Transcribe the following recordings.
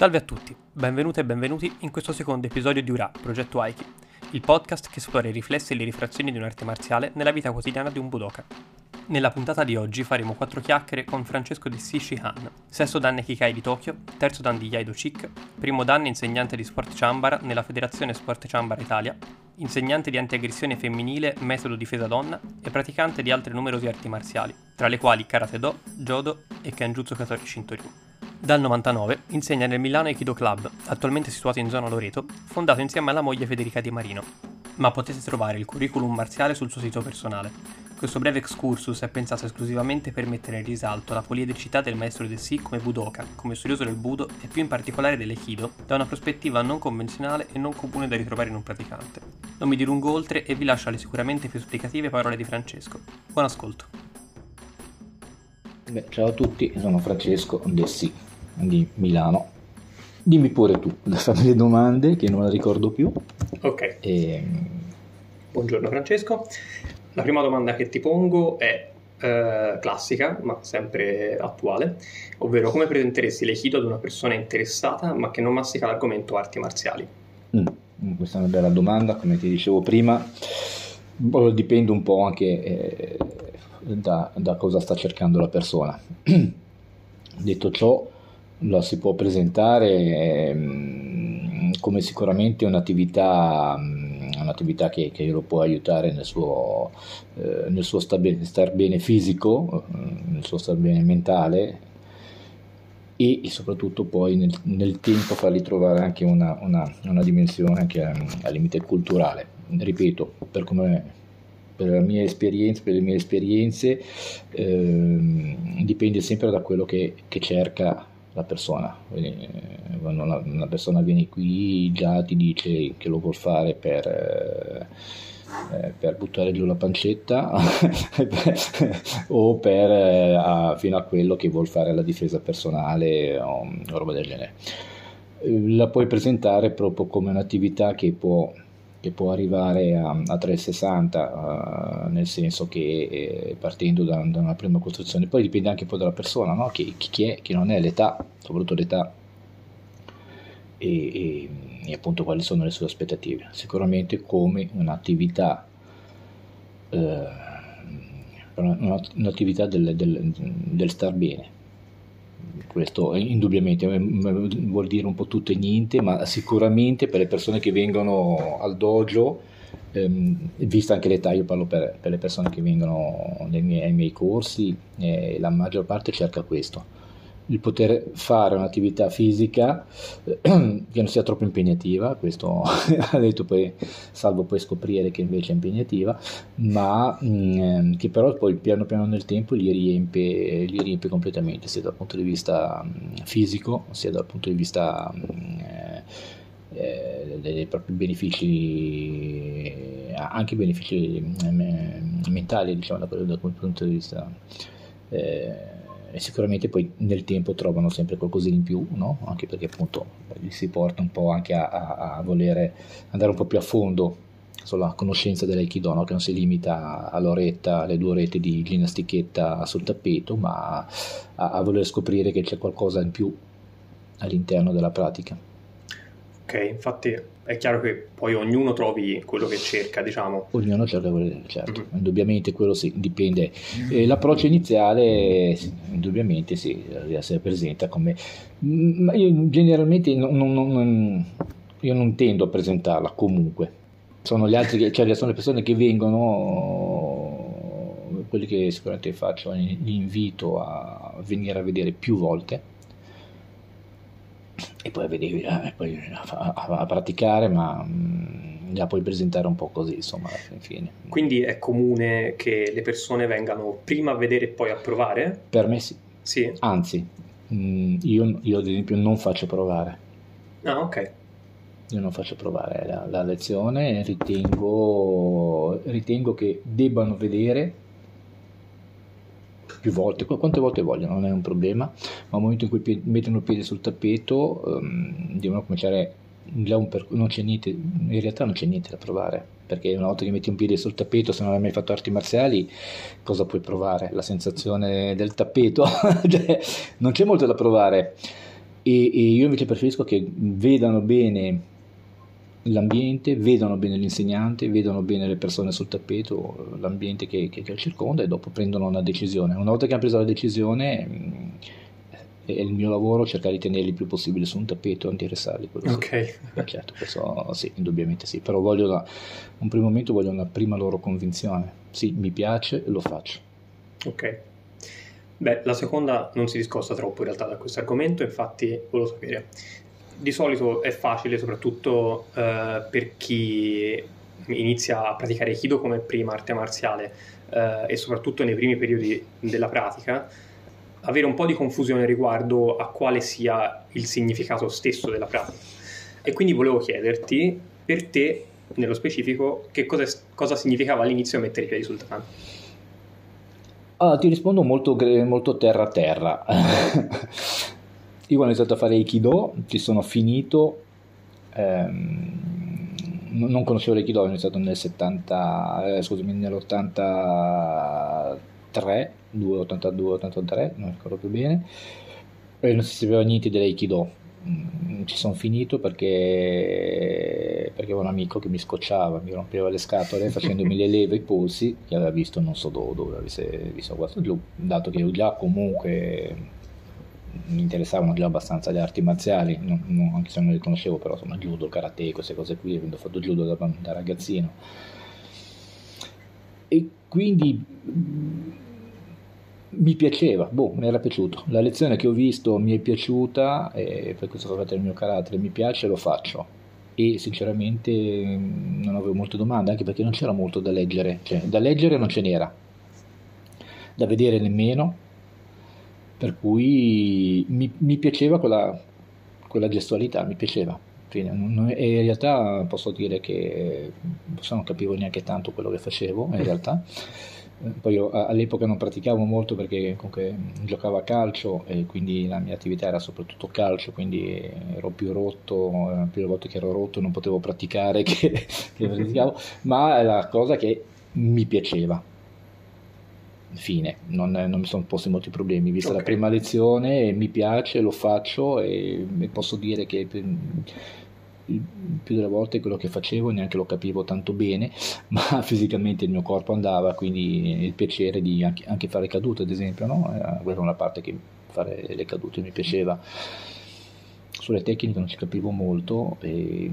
Salve a tutti, benvenute e benvenuti in questo secondo episodio di URA, Progetto Aiki, il podcast che esplora i riflessi e le rifrazioni di un'arte marziale nella vita quotidiana di un budoka. Nella puntata di oggi faremo quattro chiacchiere con Francesco di Sishi Han, sesto dan Kikai di Tokyo, terzo dan di Yaido Chik, primo dan insegnante di sport Chambara nella Federazione Sport Chambara Italia, insegnante di antiaggressione femminile, metodo difesa donna e praticante di altre numerose arti marziali, tra le quali Karate Do, Jodo e Kenjutsu Katori Shintoryu. Dal 99 insegna nel Milano Aikido Club, attualmente situato in zona Loreto, fondato insieme alla moglie Federica Di Marino. Ma potete trovare il curriculum marziale sul suo sito personale. Questo breve excursus è pensato esclusivamente per mettere in risalto la poliedricità del maestro del Si come budoka, come studioso del Budo e più in particolare dell'Aikido, da una prospettiva non convenzionale e non comune da ritrovare in un praticante. Non mi dilungo oltre e vi lascio alle sicuramente più esplicative parole di Francesco. Buon ascolto. Beh, ciao a tutti, sono Francesco Dessi di Milano. Dimmi pure tu, fammi le domande che non la ricordo più. Ok. E... Buongiorno Francesco. La prima domanda che ti pongo è eh, classica, ma sempre attuale, ovvero come presenteresti l'Aikido ad una persona interessata ma che non mastica l'argomento arti marziali? Mm, mm questa è una bella domanda, come ti dicevo prima, dipende un po' anche eh, da, da cosa sta cercando la persona. Detto ciò, la si può presentare eh, come sicuramente un'attività, mm, un'attività che, che, lo può aiutare nel suo, eh, nel suo star, bene, star, bene, fisico, eh, nel suo star bene mentale e, soprattutto poi nel, nel, tempo fargli trovare anche una, una, una dimensione anche al limite culturale. Ripeto, per come per, la mia esperienza, per le mie esperienze eh, dipende sempre da quello che, che cerca la persona. Quindi, eh, quando una, persona viene qui già ti dice che lo vuol fare per, eh, eh per buttare giù la pancetta o per, fino a quello che vuol fare la difesa personale o roba del genere. La puoi presentare proprio come un'attività che può che può arrivare a, a 360, uh, nel senso che eh, partendo da, da, una prima costruzione, poi dipende anche un po' dalla persona, no? chi, chi, è, chi non è, l'età, soprattutto l'età e, e, e, appunto quali sono le sue aspettative. Sicuramente come un'attività, uh, un'attività del, del, del star bene questo indubbiamente vuol dire un po' tutto e niente, ma sicuramente per le persone che vengono al dojo, ehm, vista anche l'età, io parlo per, per le persone che vengono miei, ai miei corsi, eh, la maggior parte cerca questo il poter fare un'attività fisica eh, che non sia troppo impegnativa, questo ha detto poi, salvo poi scoprire che invece è impegnativa, ma mm, che però poi piano piano nel tempo li riempie, li riempie completamente, sia dal punto di vista mm, fisico, sia dal punto di vista mm, eh, eh, dei propri benefici, anche benefici mentali, diciamo, da, da quel punto di vista. Eh, sicuramente poi nel tempo trovano sempre qualcosina in più, no? anche perché appunto si porta un po' anche a, a, a volere andare un po' più a fondo sulla conoscenza dell'aikido, no? che non si limita all'oretta, alle due orette di ginnastichetta sul tappeto, ma a, a voler scoprire che c'è qualcosa in più all'interno della pratica. Ok, infatti è chiaro che poi ognuno trovi quello che cerca, diciamo. Ognuno cerca quello che cerca, mm-hmm. indubbiamente quello sì, dipende. Eh, l'approccio iniziale, indubbiamente sì, si presenta come... Ma io generalmente non, non, non, io non tendo a presentarla comunque. Sono gli altri, cioè sono le persone che vengono, quelli che sicuramente faccio l'invito a venire a vedere più volte e poi a, vedere, eh, poi a, a, a praticare, ma mh, mm, la puoi presentare un po' così, insomma, alla fine. Quindi è comune che le persone vengano prima a vedere e poi a provare? Per me sì. sì. Anzi, mh, mm, io, io, ad esempio non faccio provare. Ah, ok. Io non faccio provare la, la lezione, ritengo, ritengo che debbano vedere più volte, quante volte vogliono, non è un problema, ma al momento in cui mettono il piede sul tappeto um, devono cominciare già un per... non c'è niente, in realtà non c'è niente da provare, perché una volta che metti un piede sul tappeto, se non hai mai fatto arti marziali, cosa puoi provare? La sensazione del tappeto, cioè, non c'è molto da provare. e, e io invece preferisco che vedano bene l'ambiente, vedano bene l'insegnante, vedano bene le persone sul tappeto, l'ambiente che, che, che circonda e dopo prendono una decisione. Una volta che hanno preso la decisione è il mio lavoro cercare di tenerli il più possibile su un tappeto e interessarli. Ok. Sì. certo, questo sì, indubbiamente sì, però voglio da un primo momento voglio una prima loro convinzione. Sì, mi piace, lo faccio. Ok. Beh, la seconda non si discosta troppo in realtà da questo argomento, infatti volevo sapere. Di solito è facile, soprattutto eh, per chi inizia a praticare Aikido come prima arte marziale eh, e soprattutto nei primi periodi della pratica, avere un po' di confusione riguardo a quale sia il significato stesso della pratica. E quindi volevo chiederti, per te, nello specifico, che cosa, cosa significava all'inizio mettere i piedi sul tatami? Allora, ti rispondo molto, molto terra a terra. Io quando ho iniziato a fare Aikido ci sono finito, ehm, non conoscevo l'Aikido, ho iniziato nel 70, eh, scusami, nell'83 2, 82, 83, non ricordo più bene, e non si sapeva niente dell'Aikido. Mm, ci sono finito perché, perché avevo un amico che mi scocciava, mi rompeva le scatole facendomi le leve ai polsi, che aveva visto non so dove, dove avesse visto questo, dato che io già comunque mi interessavano già abbastanza le arti marziali, non, non, anche se non le conoscevo, però insomma judo, karate, queste cose qui, avendo fatto judo da, da ragazzino. E quindi mi piaceva, boh, mi era piaciuto. La lezione che ho visto mi è piaciuta, e per questo fa il mio carattere, mi piace, lo faccio. E sinceramente mm, non avevo molte domande, anche perché non c'era molto da leggere. Cioè, da leggere non ce n'era, da vedere nemmeno, per cui mi, mi piaceva quella, quella, gestualità, mi piaceva. E in realtà posso dire che non capivo neanche tanto quello che facevo, in realtà poi io all'epoca non praticavo molto perché comunque giocavo a calcio e quindi la mia attività era soprattutto calcio, quindi ero più rotto, più le volte che ero rotto non potevo praticare che, che praticavo, ma è la cosa che mi piaceva. Fine, non, non mi sono posti molti problemi, vista okay. la prima lezione mi piace, lo faccio e, e posso dire che più delle volte quello che facevo neanche lo capivo tanto bene, ma fisicamente il mio corpo andava, quindi il piacere di anche, anche fare cadute, ad esempio, no? quella era una parte che fare le cadute mi piaceva. Sulle tecniche non ci capivo molto, e...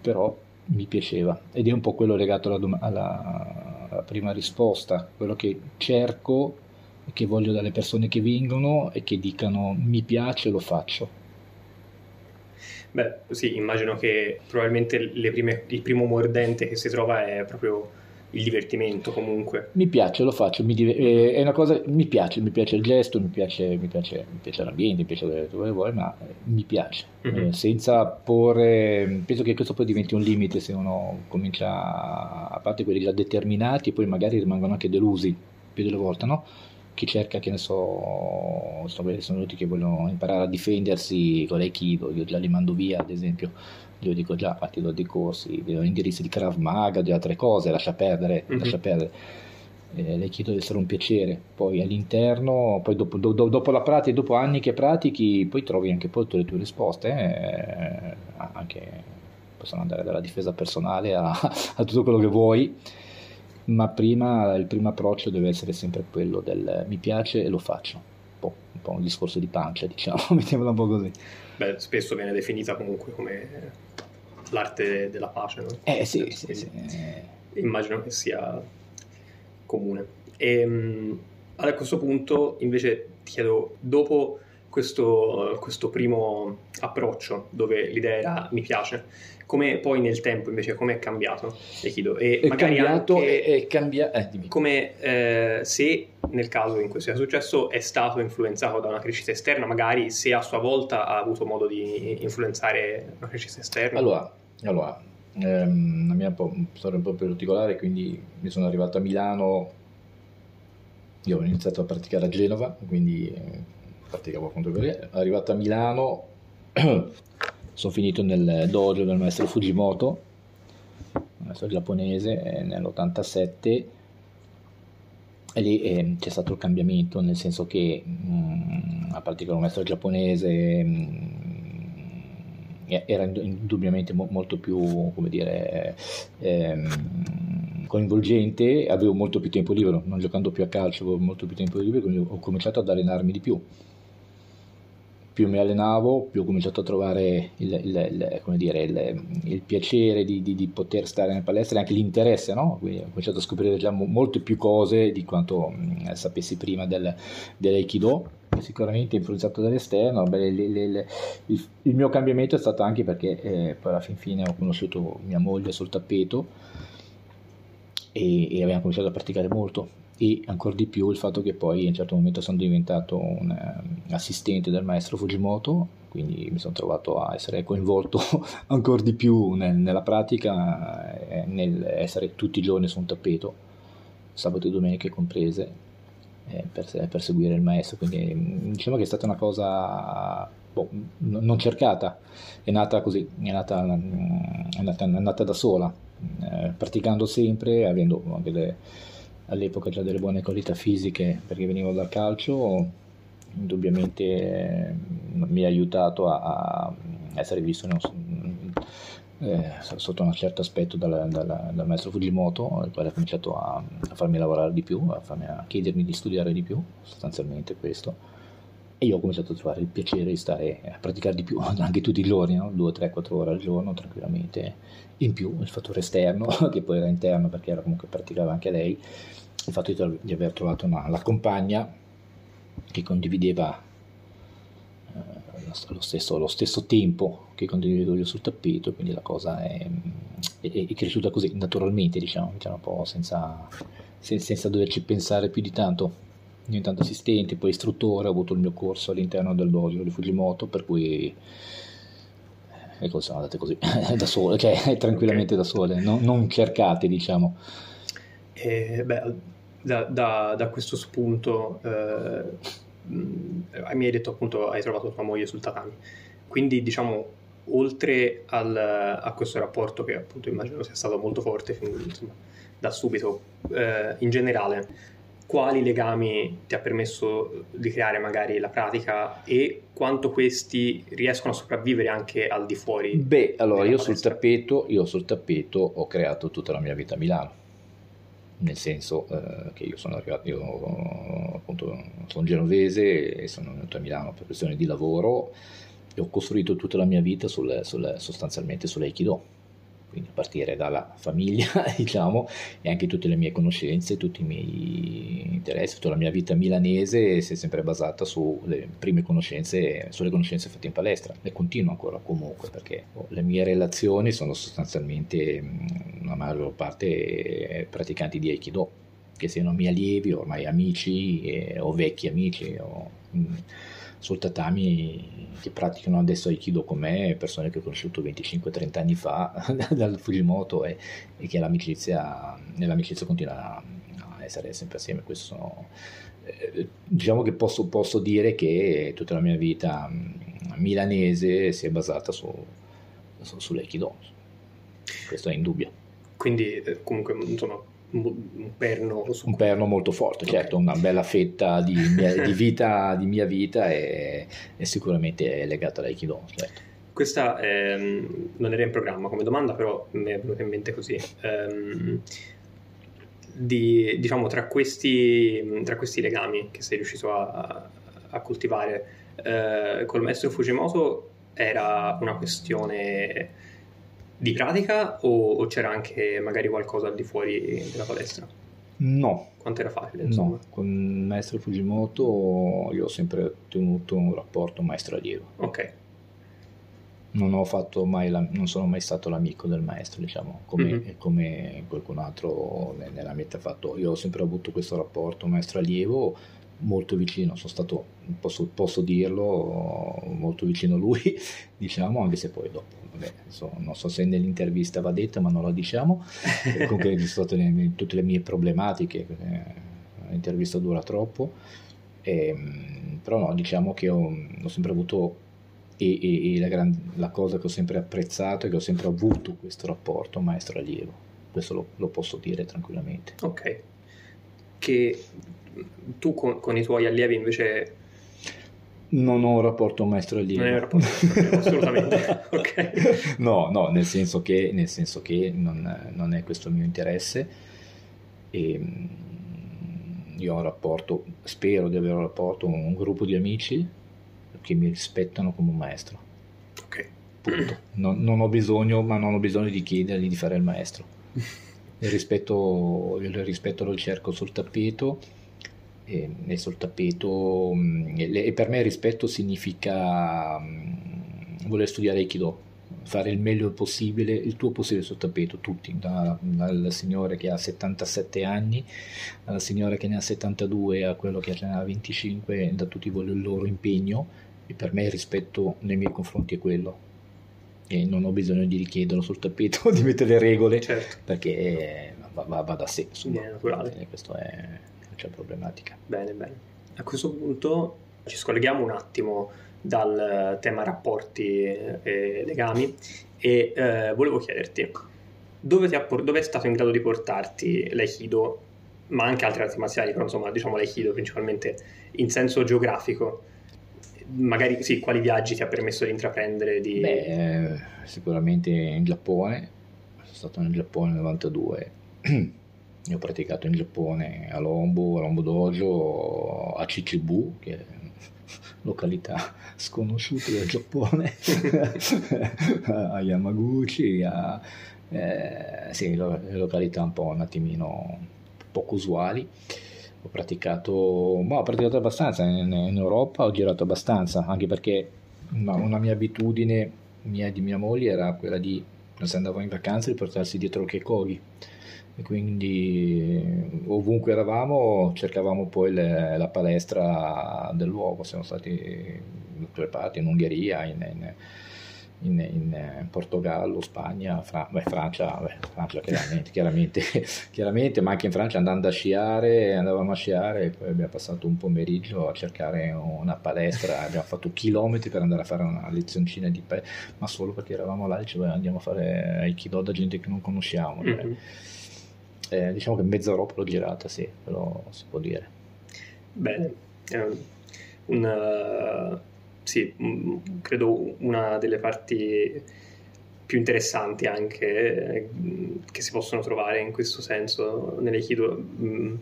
però mi piaceva ed è un po' quello legato alla, dom- alla prima risposta, quello che cerco che voglio dalle persone che vengono e che dicano mi piace, lo faccio Beh, sì, immagino che probabilmente prime, il primo mordente che si trova è proprio il divertimento comunque. Mi piace, lo faccio, div- eh, è una cosa, mi piace, mi piace il gesto, mi piace, mi piace, mi piace l'ambiente, mi piace dove vuoi, ma eh, mi piace, mm-hmm. eh, senza porre, penso che questo poi diventi un limite se uno comincia, a parte quelli già determinati e poi magari rimangono anche delusi più delle volte, no? chi cerca, che ne so, sono venuti che vogliono imparare a difendersi con l'aikido, io già li mando via ad esempio, io dico già fatti dei corsi, dei indirizzi di Krav Maga, di altre cose, lascia perdere, mm-hmm. lascia perdere. Eh, l'aikido deve essere un piacere, poi all'interno, poi dopo, do, dopo, la pratica, dopo anni che pratichi, poi trovi anche poi tutte le tue risposte, eh, anche possono andare dalla difesa personale a, a tutto quello che vuoi ma prima il primo approccio deve essere sempre quello del mi piace e lo faccio. Un po', un, po un discorso di pancia, diciamo, mettiamola un po' così. Beh, spesso viene definita comunque come l'arte della pace, no? Eh sì, sì, sì. Immagino che sia comune. E, ehm, a questo punto invece ti chiedo, dopo questo, questo primo approccio dove l'idea era mi piace, come poi nel tempo invece come è cambiato Aikido e è magari cambiato anche è, cambia- eh, come eh, se nel caso in cui sia successo è stato influenzato da una crescita esterna magari se a sua volta ha avuto modo di influenzare una crescita esterna. Allora, allora ehm, la mia storia è un po' particolare quindi mi sono arrivato a Milano io ho iniziato a praticare a Genova quindi eh, praticavo appunto così. Arrivato a Milano sono finito nel dojo del maestro Fujimoto, maestro giapponese, eh, nell'87 e lì eh, c'è stato il cambiamento, nel senso che mh, mm, a pratica un maestro giapponese era indubbiamente molto più, come dire, ehm, coinvolgente, avevo molto più tempo libero, non giocando più a calcio, avevo molto più tempo libero, quindi ho cominciato ad allenarmi di più più mi allenavo, più ho cominciato a trovare il, il, il, dire, il piacere di, di, di, poter stare in palestra e anche l'interesse, no? Quindi ho cominciato a scoprire già mo, molte più cose di quanto mh, sapessi prima del, dell'Aikido, sicuramente influenzato dall'esterno. Beh, le, le, le, il, mio cambiamento è stato anche perché eh, poi alla fin fine ho conosciuto mia moglie sul tappeto e, e abbiamo cominciato a praticare molto e ancora di più il fatto che poi a un certo momento sono diventato un um, assistente del maestro Fujimoto, quindi mi sono trovato a essere coinvolto ancora di più nel, nella pratica, eh, nel essere tutti i giorni su un tappeto, sabato e domeniche comprese, eh, per, per, seguire il maestro. Quindi mm, diciamo che è stata una cosa boh, non cercata, è nata così, è nata, mm, è nata, è nata da sola, eh, praticando sempre, avendo delle all'epoca già delle buone qualità fisiche perché venivo dal calcio, indubbiamente eh, mi ha aiutato a, essere visto eh, sotto un certo aspetto dal, dal, dal, maestro Fujimoto, il quale ha cominciato a, a, farmi lavorare di più, a, farmi, a chiedermi di studiare di più, sostanzialmente questo. E io ho cominciato a trovare il piacere di stare a praticare di più, anche tutti i giorni, no? 2, 3, 4 ore al giorno, tranquillamente. In più il fattore esterno, che poi era interno perché era comunque praticava anche lei, il fatto di, di aver trovato una, la compagna che condivideva eh, lo, stesso, lo, stesso, tempo che condivido io sul tappeto, quindi la cosa è, è, è cresciuta così naturalmente, diciamo, diciamo un po' senza, senza doverci pensare più di tanto diventando assistente, poi istruttore, ho avuto il mio corso all'interno del dojo di Fujimoto, per cui eh, le cose sono andate così, da sole, cioè tranquillamente okay. da sole, non, non cercate, diciamo. Eh, beh, da, da, da questo spunto eh, mi hai detto appunto hai trovato tua moglie sul tatami quindi diciamo oltre al, a questo rapporto che appunto immagino sia stato molto forte insomma, da subito eh, in generale quali legami ti ha permesso di creare magari la pratica e quanto questi riescono a sopravvivere anche al di fuori beh allora io sul, tappeto, io sul tappeto ho creato tutta la mia vita a Milano. Nel senso eh, che io sono arrivato, io appunto sono genovese e sono venuto a Milano per questioni di lavoro e ho costruito tutta la mia vita sul, sul, sostanzialmente sull'Aikido quindi a partire dalla famiglia, diciamo, e anche tutte le mie conoscenze, tutti i miei interessi, tutta la mia vita milanese si è sempre basata sulle prime conoscenze, sulle conoscenze fatte in palestra. E continuo ancora comunque perché le mie relazioni sono sostanzialmente una maggior parte praticanti di Aikido, che siano miei allievi, ormai amici eh, o vecchi amici o sul tatami che praticano adesso Aikido con me, persone che ho conosciuto 25-30 anni fa dal Fujimoto e, e che l'amicizia, l'amicizia continua a essere sempre assieme. Questo sono, eh, diciamo che posso, posso, dire che tutta la mia vita mm, milanese si è basata su, su, sull'Aikido, questo è indubbio. Quindi eh, comunque insomma un perno, un perno molto forte, okay. certo, una bella fetta di, mia, di, vita, di mia vita è, è sicuramente legata all'Aikido. Certo. Questa ehm, non era in programma come domanda, però mi è venuta in mente così. Ehm, di, diciamo, tra questi, tra questi, legami che sei riuscito a, a coltivare eh, col maestro Fujimoto era una questione di pratica o, o, c'era anche magari qualcosa al di fuori della palestra? No. Quanto era facile? Insomma? No, con il maestro Fujimoto io ho sempre tenuto un rapporto maestro-allievo. Ok. Non, mai la, non sono mai stato l'amico del maestro, diciamo, come, mm-hmm. come qualcun altro nella mia ha fatto. Io ho sempre avuto questo rapporto maestro-allievo molto vicino, sono stato, posso, posso dirlo, molto vicino a lui, diciamo, anche se poi dopo, vabbè, so, non so se nell'intervista va detta, ma non la diciamo, comunque ci sono state tutte le mie problematiche, eh, l'intervista dura troppo, e, ehm, però no, diciamo che ho, ho sempre avuto e, e, e la, gran, la, cosa che ho sempre apprezzato è che ho sempre avuto questo rapporto maestro-allievo, questo lo, lo posso dire tranquillamente. Ok, che tu con, con, i tuoi allievi invece Non ho un rapporto maestro allievo. Non hai un rapporto maestro assolutamente. ok. No, no, nel senso che, nel senso che non, non è questo il mio interesse. E, mm, io ho un rapporto, spero di avere un rapporto con un gruppo di amici che mi rispettano come un maestro. Ok. Punto. Non, non ho bisogno, ma non ho bisogno di chiedergli di fare il maestro. Il rispetto, il rispetto lo cerco sul tappeto e, e sul tappeto mm, e, per me il rispetto significa mm, voler studiare Aikido fare il meglio possibile, il tuo possibile sul tappeto, tutti, da, dal signore che ha 77 anni alla signora che ne ha 72 a quello che ne ha 25, da tutti voglio il loro impegno e per me il rispetto nei miei confronti è quello e non ho bisogno di richiederlo sul tappeto, di mettere le regole Certo. perché va, va- va da sé, insomma, È naturale. E questo è, c'è problematica. Bene, bene. A questo punto ci scolleghiamo un attimo dal tema rapporti e legami e eh, volevo chiederti dove, ti ha por- dove è stato in grado di portarti l'Aikido, ma anche altre arti marziali, però insomma diciamo l'Aikido principalmente in senso geografico. Magari sì, quali viaggi ti ha permesso di intraprendere? Di... Beh, eh, sicuramente in Giappone, sono stato nel Giappone nel 92, io ho praticato in Giappone a Lombo, a Lombo Dojo, a Chichibu, che è località sconosciute del Giappone, a Yamaguchi, a eh, sì, lo- località un po' un attimino poco usuali. Ho praticato, ma ho praticato abbastanza in, in Europa, ho girato abbastanza, anche perché una, una mia abitudine mia e di mia moglie era quella di, se andavo in vacanza, di portarsi dietro il kekogi. E quindi ovunque eravamo cercavamo poi le- la palestra del luogo, siamo stati da tutte le parti, in Ungheria, in, in- in- in, Portogallo, Spagna, Fra- beh, Francia, beh, Francia chiaramente, chiaramente, chiaramente, ma anche in Francia andando a sciare, andavamo a sciare e poi abbiamo passato un pomeriggio a cercare una palestra, abbiamo fatto chilometri per andare a fare una lezioncina di pe- ma solo perché eravamo là e dicevamo andiamo a fare Aikido da gente che non conosciamo. cioè. Eh, diciamo che mezza Europa l'ho girata, sì, quello si può dire. Bene, è un, un, eh, sì, un- credo una delle parti più interessanti anche eh, che si possono trovare in questo senso nell'Aikido, mh,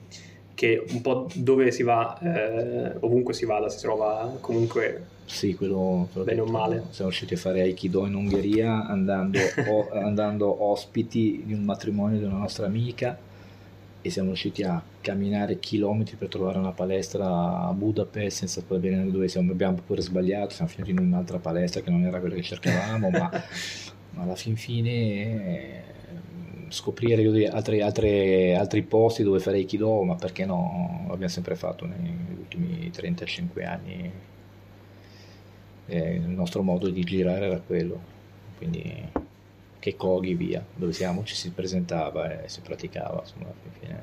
che un po' dove si va, eh, ovunque si vada, si trova comunque Sì, quello, quello Bene o male. Siamo riusciti a fare Aikido in Ungheria andando, o- andando ospiti di un matrimonio di una nostra amica e siamo riusciti a camminare chilometri per trovare una palestra a Budapest senza sapere dove siamo. Abbiamo pure sbagliato, siamo finiti in un'altra palestra che non era quella che cercavamo, ma, ma alla fin fine eh, scoprire io di- altri, altre- altri posti dove fare Aikido, ma perché no? L'abbiamo sempre fatto negli ultimi 35 anni eh, il nostro modo di girare era quello quindi che coghi via dove siamo ci si presentava e si praticava insomma alla fine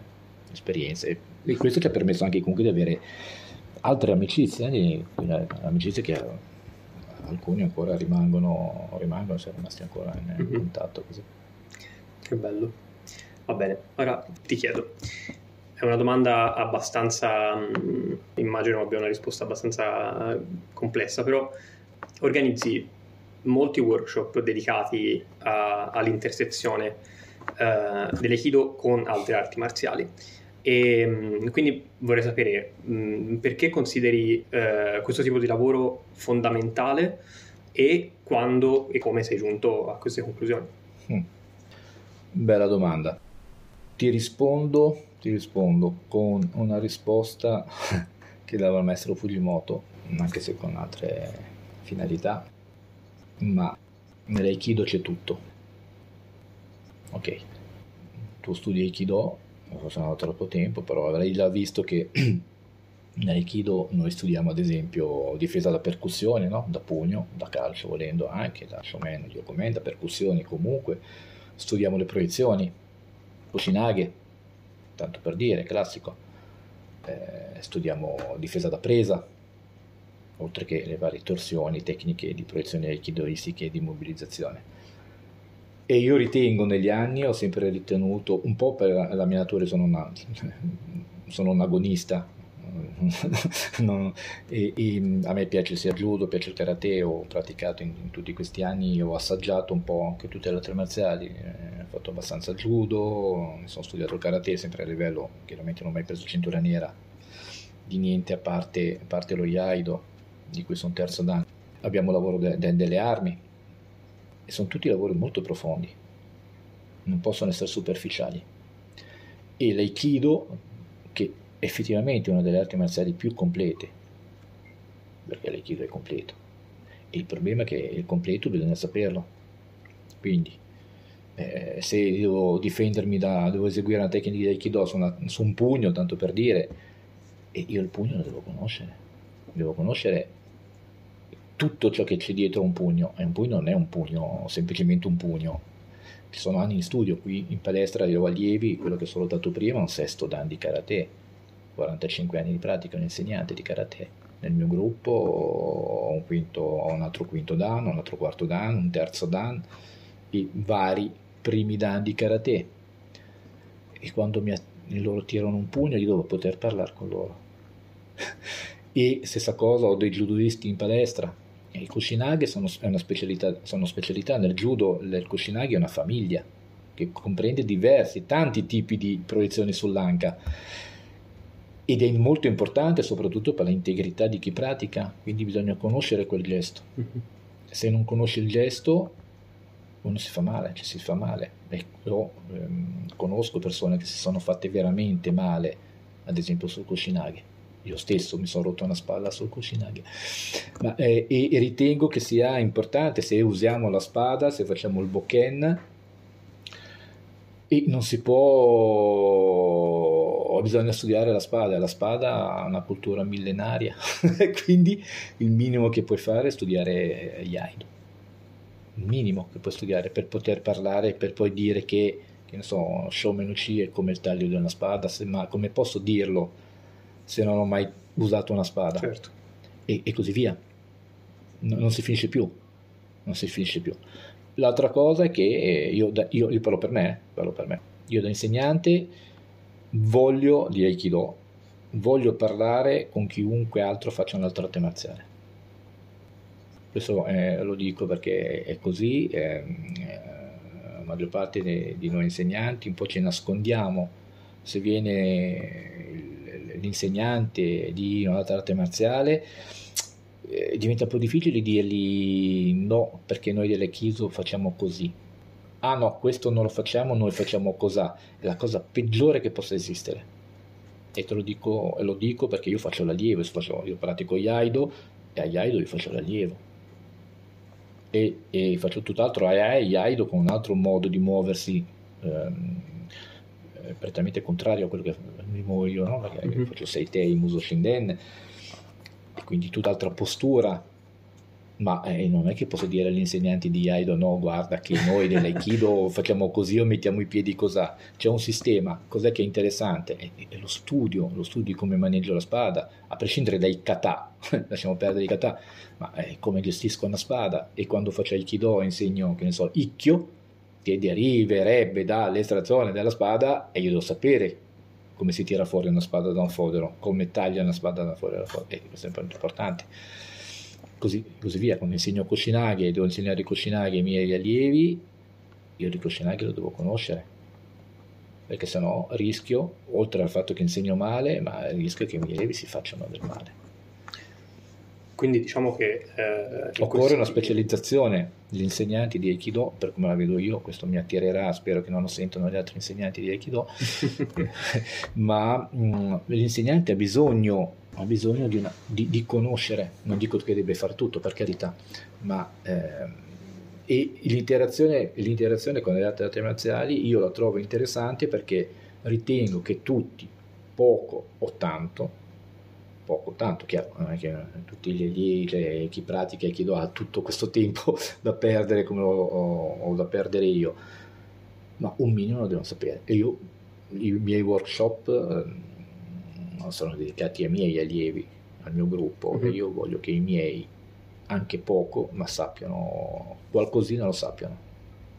esperienze e questo ci ha permesso anche comunque di avere altre amicizie eh, di- amicizie che eh, alcuni ancora rimangono rimangono siamo rimasti ancora in, in Mhm. contatto così. Che bello. Va bene, ora ti chiedo. È una domanda abbastanza, mh, immagino abbia una risposta abbastanza eh, complessa, però organizzi molti workshop dedicati a- all'intersezione eh, dell'Aikido con altre arti marziali. E mh, quindi vorrei sapere mh, perché consideri eh, questo tipo di lavoro fondamentale e quando e come sei giunto a queste conclusioni. Mm. Bella domanda. Ti rispondo, ti rispondo con una risposta che dava il maestro Fujimoto, anche se con altre finalità, ma nell'Aikido c'è tutto. Ok, tu studi Aikido, non sono troppo tempo, però avrei già visto che nell'Aikido noi studiamo ad esempio difesa da percussione, no? da pugno, da calcio volendo anche, da shomen, yokomen, da percussioni comunque, studiamo le proiezioni, Oshinage, tanto per dire, classico. Eh, studiamo difesa da presa, oltre che le varie torsioni, tecniche di proiezione aikidoistiche e di mobilizzazione. E io ritengo negli anni, ho sempre ritenuto, un po' per la mia natura, sono, una, sono un agonista, non, e, e, a me piace sia il judo, piace il karate, ho praticato in, in, tutti questi anni, ho assaggiato un po' anche tutte le altre marziali, eh, ho fatto abbastanza judo, mi sono studiato il karate sempre a livello, chiaramente non ho mai preso cintura nera di niente a parte, a parte lo Iaido, di cui sono terzo danno. Abbiamo lavoro de, de, delle armi e sono tutti lavori molto profondi, non possono essere superficiali. E l'Aikido, che effettivamente una delle arti marziali più complete, perché l'Aikido è completo, e il problema è che il completo bisogna saperlo. Quindi, eh, se devo difendermi da, devo eseguire una tecnica di Aikido su, una, su un pugno, tanto per dire, e io il pugno lo devo conoscere, devo conoscere tutto ciò che c'è dietro un pugno, e un pugno non è un pugno, semplicemente un pugno. Ci sono anni in studio, qui in palestra io allievi, quello che ho salutato prima, un sesto dan di karate, 45 anni di pratica, un insegnante di karate. Nel mio gruppo ho un, quinto, ho un altro quinto dan, un altro quarto dan, un terzo dan, i vari primi dan di karate. E quando mi, loro tirano un pugno, io devo poter parlare con loro. e stessa cosa, ho dei judoisti in palestra. I Kushinage sono, una specialità, sono specialità nel judo, il Kushinage è una famiglia che comprende diversi, tanti tipi di proiezioni sull'anca ed è molto importante soprattutto per l'integrità di chi pratica, quindi bisogna conoscere quel gesto. Mm-hmm. Se non conosci il gesto, uno si fa male, ci si fa male. Io ehm, conosco persone che si sono fatte veramente male, ad esempio sul Kushinage. Io stesso mi sono rotto una spalla sul Kushinage. Ma, eh, e, e, ritengo che sia importante se usiamo la spada, se facciamo il bokken, e non si può bisogna studiare la spada la spada ha una cultura millenaria quindi il minimo che puoi fare è studiare Yaido il minimo che puoi studiare per poter parlare, per poi dire che, che ne so, Shomenuchi è come il taglio di una spada, se, ma come posso dirlo se non ho mai usato una spada? Certo. E, e così via. No, non si finisce più. Non si finisce più. L'altra cosa è che io, da, io, io parlo per me, parlo per me. Io da insegnante voglio di Aikido, voglio parlare con chiunque altro faccia un'altra arte marziale. Questo eh, lo dico perché è così, eh, la maggior parte de, di noi insegnanti un po' ci nascondiamo, se viene l'insegnante di un'altra arte marziale eh, diventa un po' difficile dirgli no perché noi dell'Echiso facciamo così. Ah no, questo non lo facciamo, noi facciamo cos'ha. È la cosa peggiore che possa esistere. E te lo dico, lo dico perché io faccio l'allievo, io pratico Iaido e a Iaido io faccio l'allievo e, e faccio tutt'altro a Iaido con un altro modo di muoversi ehm, eh, prettamente contrario a quello che mi muovo io, no? perché mm-hmm. faccio Seitei, Muso Shinden, quindi tutt'altra postura. Ma eh, non è che posso dire agli insegnanti di Aido no guarda che noi dell'Aikido facciamo così o mettiamo i piedi così c'è un sistema, cos'è che è interessante? È, è, lo studio, lo studio di come maneggio la spada a prescindere dai kata. Lasciamo perdere i kata ma è come gestisco una spada? E quando faccio Aikido insegno che ne so, Ikkyo che deriverebbe dall'estrazione della spada e io devo sapere come si tira fuori una spada da un fodero come taglia una spada da fuori e questo è importante così, così via. Quando insegno Koshinage devo insegnare Koshinage ai miei allievi, io di Koshinage lo devo conoscere, perché sennò rischio, oltre al fatto che insegno male, ma rischio che i miei allievi si facciano del male. Quindi diciamo che... Eh, Occorre una specializzazione degli insegnanti di Aikido, per come la vedo io, questo mi attirerà, spero che non lo sentano gli altri insegnanti di Aikido, ma mh, mm, l'insegnante ha bisogno ha bisogno di, una, di, di, conoscere, non dico che deve fare tutto per carità, ma eh, e l'interazione, l'interazione, con le altre arti marziali io la trovo interessante perché ritengo che tutti, poco o tanto, poco tanto, chiaro, non è che tutti gli allievi, cioè, chi pratica e chi ha tutto questo tempo da perdere come ho, ho, da perdere io, ma un minimo lo devono sapere. E io, i miei workshop... Eh, sono dedicati ai miei allievi, al mio gruppo, mm-hmm. e io voglio che i miei, anche poco, ma sappiano, qualcosina lo sappiano.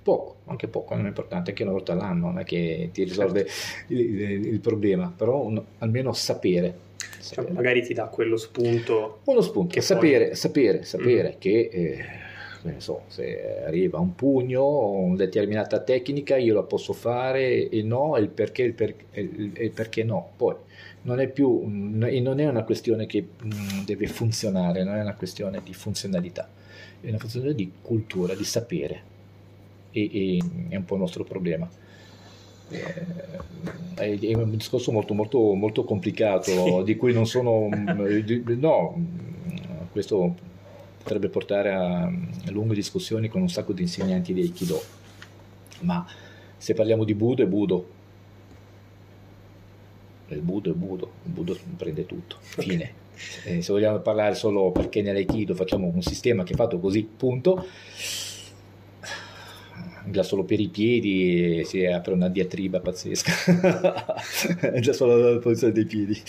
Poco, anche poco, non è importante, anche una volta all'anno, non è che ti risolve certo. il, il, problema, però un, almeno sapere. Cioè, magari ti dà quello spunto. Uno spunto, sapere, poi... sapere, sapere mm. che... Eh, so, se arriva un pugno o una determinata tecnica io la posso fare e no, e il perché, il, per, il, il perché no. Poi non è più, non è una questione che mm, deve funzionare, non è una questione di funzionalità, è una questione di cultura, di sapere e, e è un po' il nostro problema. Eh, è un discorso molto, molto, molto complicato di cui non sono no questo potrebbe portare a, a lunghe discussioni con un sacco di insegnanti di Aikido. Ma se parliamo di Budo è Budo. Il Budo è Budo. Il Budo prende tutto. Fine. Okay. eh, se vogliamo parlare solo perché nell'Aikido facciamo un sistema che è fatto così punto già solo per i piedi si apre una diatriba pazzesca. Già solo dalla posizione dei piedi.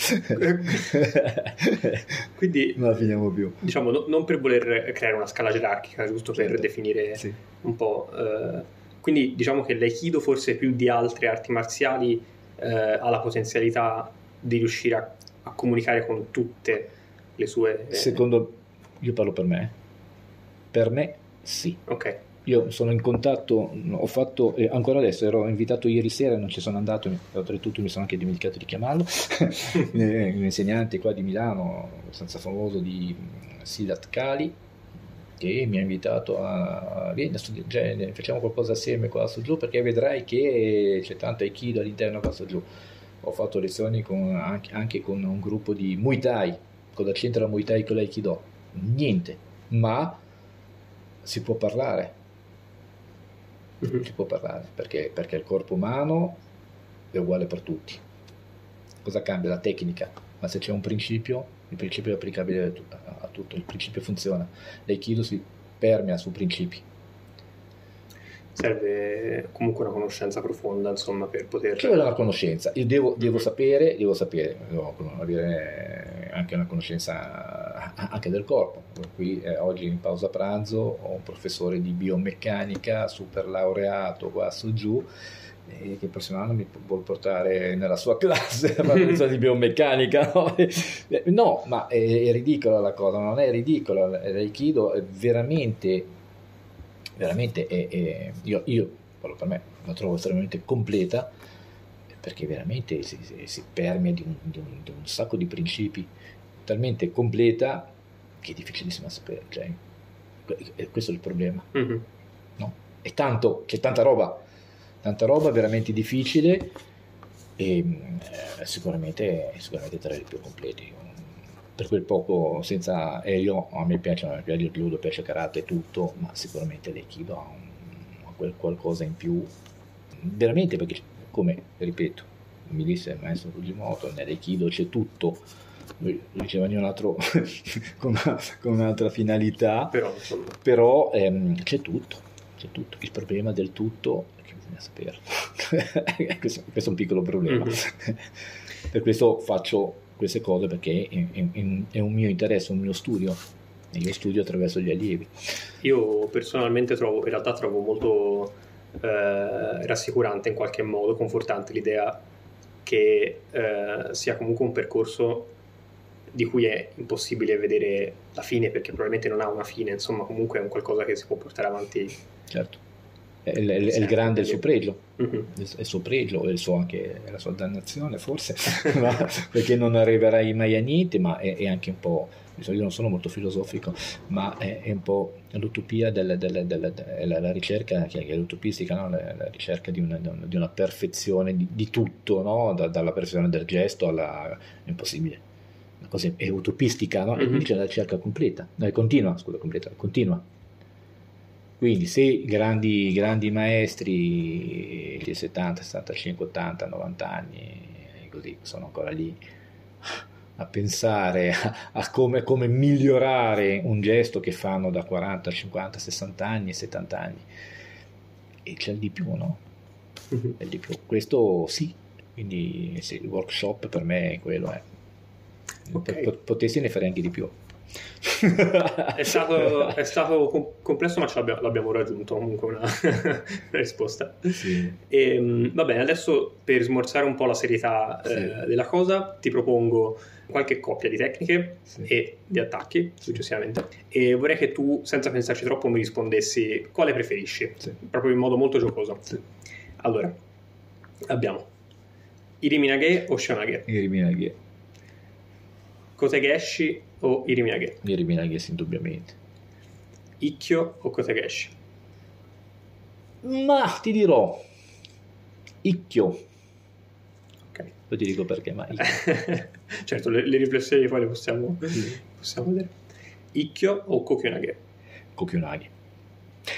Quindi non la finiamo più. diciamo no, non per voler creare una scala gerarchica giusto certo. per definire sì. un po' eh, quindi diciamo che l'aikido forse più di altre arti marziali eh, ha la potenzialità di riuscire a, a, comunicare con tutte le sue eh... secondo io parlo per me. Per me sì. Ok io sono in contatto, ho fatto, eh, ancora adesso ero invitato ieri sera, non ci sono andato, oltretutto mi sono anche dimenticato di chiamarlo, eh, un insegnante qua di Milano, abbastanza famoso di Sidat Kali, che mi ha invitato a vieni a studiare, facciamo qualcosa assieme qua su giù perché vedrai che c'è tanto Aikido all'interno qua su giù. Ho fatto lezioni con, anche, anche, con un gruppo di Muay Thai, cosa c'entra Muay Thai con l'Aikido? Niente, ma si può parlare si può parlare, perché, perché il corpo umano è uguale per tutti. Cosa cambia? La tecnica, ma se c'è un principio, il principio è applicabile a tutto, il principio funziona. L'aikido si permea su principi. Serve comunque una conoscenza profonda, insomma, per poter... C'è una conoscenza, io devo, devo sapere, devo sapere, devo avere anche una conoscenza anche del corpo. Qui eh, oggi in pausa pranzo ho un professore di biomeccanica super laureato qua su giù e che il prossimo anno mi vuole portare nella sua classe a fare di biomeccanica no? no ma è, è, ridicola la cosa non è ridicola l'aikido è veramente veramente è, è, io, io per me la trovo estremamente completa perché veramente si, si, permea di un, di, un, di un, sacco di principi talmente completa che è difficilissima sapere cioè, questo è il problema mm-hmm. no? è tanto, c'è tanta roba tanta roba veramente difficile e eh, sicuramente, sicuramente tra i più completi per quel poco senza aereo a me piace, il judo, piace karate e tutto, ma sicuramente l'aikido ha, un, ha quel qualcosa in più, veramente perché come, ripeto, mi disse il maestro Fujimoto, nell'aikido c'è tutto, lui diceva un altro con, una, con, un'altra finalità, però, però ehm, c'è tutto, c'è tutto, il problema del tutto è che bisogna saperlo, questo, questo, è un piccolo problema, mm-hmm. per questo faccio queste cose perché è, è, è, un mio interesse, un mio studio e io studio attraverso gli allievi. Io personalmente trovo, in realtà trovo molto eh, rassicurante in qualche modo, confortante l'idea che eh, sia comunque un percorso di cui è impossibile vedere la fine perché probabilmente non ha una fine, insomma comunque è un qualcosa che si può portare avanti. Certo è, è, è il grande il suo pregio, uh-huh. il suo pregio, il suo anche la sua dannazione forse, perché non arriverai mai a niente, ma è, è, anche un po', io non sono molto filosofico, ma è, un po' l'utopia della, della, della, della ricerca, che è l'utopistica, no? la, la, ricerca di una, di una perfezione di, di tutto, no? da, dalla perfezione del gesto alla... è impossibile. La cosa è, utopistica, no? Uh-huh. invece la ricerca completa, no, continua, scusa, completa, continua quindi se grandi, grandi maestri di 70, 75, 80, 90 anni così sono ancora lì a pensare a, a come, come, migliorare un gesto che fanno da 40, 50, 60 anni, 70 anni e c'è il di più, no? Uh-huh. Il di più. Questo sì, quindi sì, il workshop per me è quello è. Okay. Potessi ne fare anche di più. È, stato, è stato complesso, ma l'abbiamo, l'abbiamo raggiunto comunque una, una risposta. Sì. E, mm, va bene, adesso per smorzare un po' la serietà Sì. eh, della cosa, ti propongo qualche coppia di tecniche Sì. e di attacchi successivamente. E vorrei che tu, senza pensarci troppo, mi rispondessi quale preferisci, proprio in modo molto giocoso. Allora, abbiamo Iriminage o Shonage, Iriminaghe. Kotegeshi o Iriminage, Iriminaghe, sì, indubbiamente. Ikkyo o Kotegeshi. Ma ti dirò, Icchio. Ok. Poi ti dico perché, ma certo, le, le riflessioni poi le possiamo, Sì. possiamo vedere. Ikkyo o Kokionage? Kokionagi.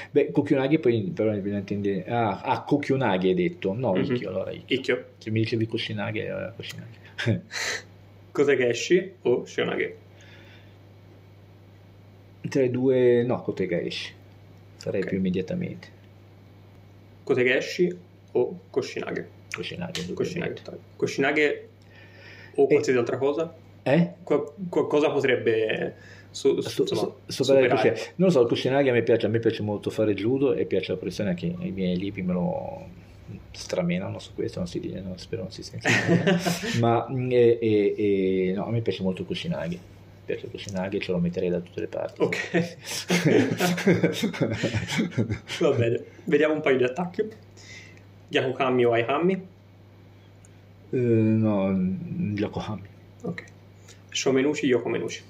Beh, Kokionagi poi però intendere... Ah, ah Kokionagi hai detto. No, Mhm. Icchio, allora Icchio. Ikkyo, Se mi dicevi Koshinagi, era Koshinagi. Kotegeshi o Shonage? Tra i due... No, Kotegaeshi. Farei Ok. più immediatamente. Kotegeshi o Koshinage? Koshinagi, Koshinage, indubbiamente. Koshinage o qualsiasi altra cosa? Eh? Qua- qua- cosa potrebbe su- su- So- insomma, so-. Non lo so, il Koshinagi a me piace, a me piace molto fare judo e piace la pressione che i miei libri me lo stramenano su questo, non si dice, no, spero non si senta. Ma mm, e, e- e- no, a me piace molto il Koshinagi e ce lo metterei da tutte le parti. Ok. Va bene, vediamo un paio di attacchi. Yakukami o Aihami? Eh, no, mm, Yokohami. Ok. Shomenushi, Yokomenushi.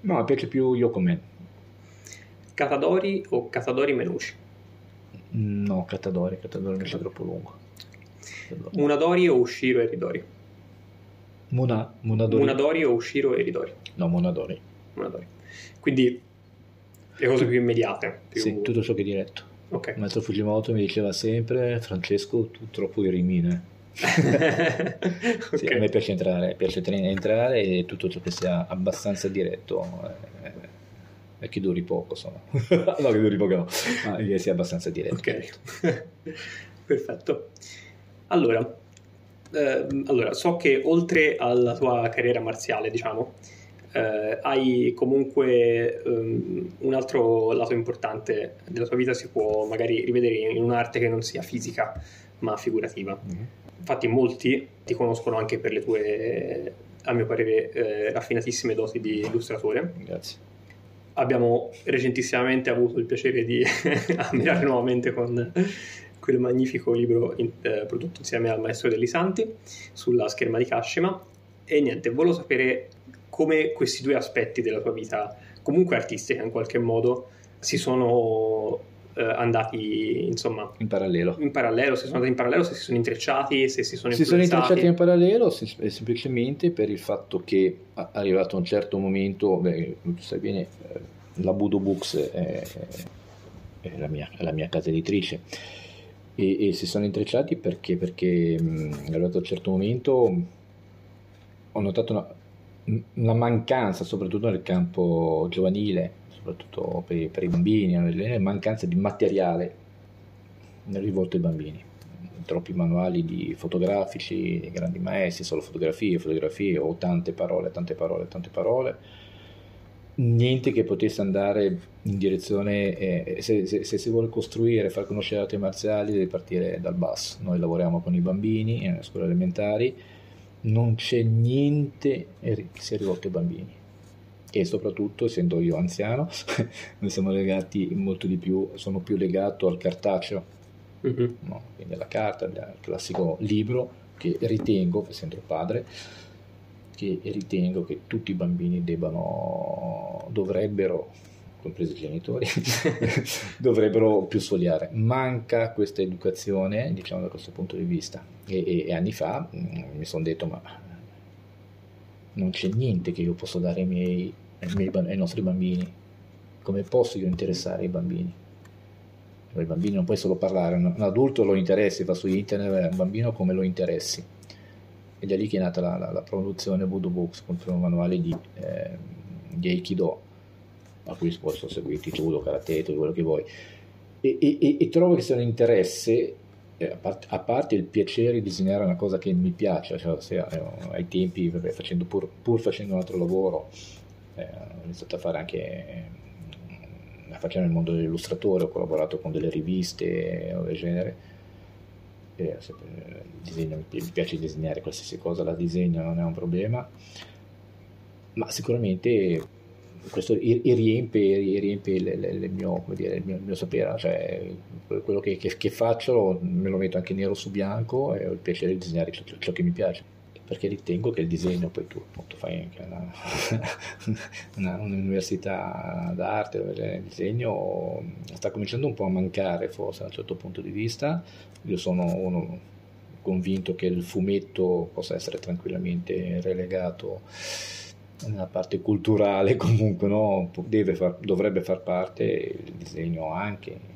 No, mi piace più Yokomen. Katadori o Katadori Menushi? No, Katadori, Katadori mi è troppo lungo. Katadori. Munadori o Ushiro e Ridori? Muna, Munadori. Munadori o Ushiro e Ridori? No, Munadori. Munadori. Quindi le cose più immediate. Più... Sì, tutto ciò che è diretto. Ok. Il maestro Fujimoto mi diceva sempre, Francesco, tu troppo irimine. Ok. Sì, a me piace entrare, piace entrare e tutto ciò che sia abbastanza diretto eh, e che duri poco, insomma. no, che duri poco no, ma che sia abbastanza diretto. Ok, perfetto. Allora, ehm, allora, so che oltre alla tua carriera marziale, diciamo, eh, hai comunque ehm, un altro lato importante della tua vita si può magari rivedere in un'arte che non sia fisica ma figurativa. Mhm. Infatti molti ti conoscono anche per le tue, a mio parere, eh, raffinatissime doti di illustratore. Grazie. Abbiamo recentissimamente avuto il piacere di ammirare nuovamente con quel magnifico libro in- eh, prodotto insieme al maestro degli Santi sulla scherma di Kashima. E niente, volevo sapere come questi due aspetti della tua vita, comunque artistica in qualche modo, si sono eh, andati insomma In parallelo. in parallelo, se sono andati in parallelo, se si sono intrecciati, se si sono Si sono intrecciati in parallelo eh, semplicemente per il fatto che a- arrivato a un certo momento, beh, tu sai bene, eh, la Budo Books è, è la, mia, è la mia casa editrice e, e si sono intrecciati perché, perché mh, arrivato a un certo momento ho notato una, una mancanza, soprattutto nel campo giovanile, soprattutto per, i- per i bambini, una mancanza di materiale rivolto ai bambini troppi manuali fotografici, di grandi maestri, solo fotografie, fotografie o tante parole, tante parole, tante parole. Niente che potesse andare in direzione, eh, se, se- se si vuole costruire, far conoscere le arti marziali, deve partire dal basso. Noi lavoriamo con i bambini nelle scuole elementari, non c'è niente che sia rivolto ai bambini. E soprattutto, essendo io anziano, noi siamo legati molto di più, sono più legato al cartaceo, Mhm. no? quindi alla carta, al classico libro che ritengo, essendo padre, che ritengo che tutti i bambini debbano, dovrebbero, compresi i genitori, dovrebbero più sfogliare. Manca questa educazione, diciamo da questo punto di vista. E, e- e anni fa mm, mi sono detto, ma non c'è niente che io posso dare ai, miei, ai, miei ba- ai nostri bambini. Come posso io interessare i bambini? Il bambino non puoi solo parlare, un adulto lo interessi, va su internet, un bambino come lo interessi. Ed è lì che è nata la, la- la produzione Voodoo Books, con un manuale di, eh, di Aikido, a cui poi sono seguiti karate, tutto quello che vuoi. E, e- e- trovo che sia un interesse, eh, a, parte, a parte il piacere di disegnare una cosa che mi piace, cioè, ossia, eh, ai tempi, vabbè, facendo pur, pur facendo un altro lavoro, eh, ho iniziato a fare anche la facciamo nel mondo dell'illustratore, ho collaborato con delle riviste o del genere. E, disegno, mi piace disegnare qualsiasi cosa, la disegno non è un problema, ma sicuramente questo riempie, riempie il, il, il, mio, dire, il, mio, il, mio, sapere, cioè quello che, che, che, faccio me lo metto anche nero su bianco e ho il piacere di disegnare ciò, ciò che mi piace perché ritengo che il disegno, poi tu appunto fai anche una, una, un'università d'arte dove il disegno sta cominciando un po' a mancare forse da un certo punto di vista. Io sono uno convinto che il fumetto possa essere tranquillamente relegato nella parte culturale comunque no? far, dovrebbe far parte il disegno anche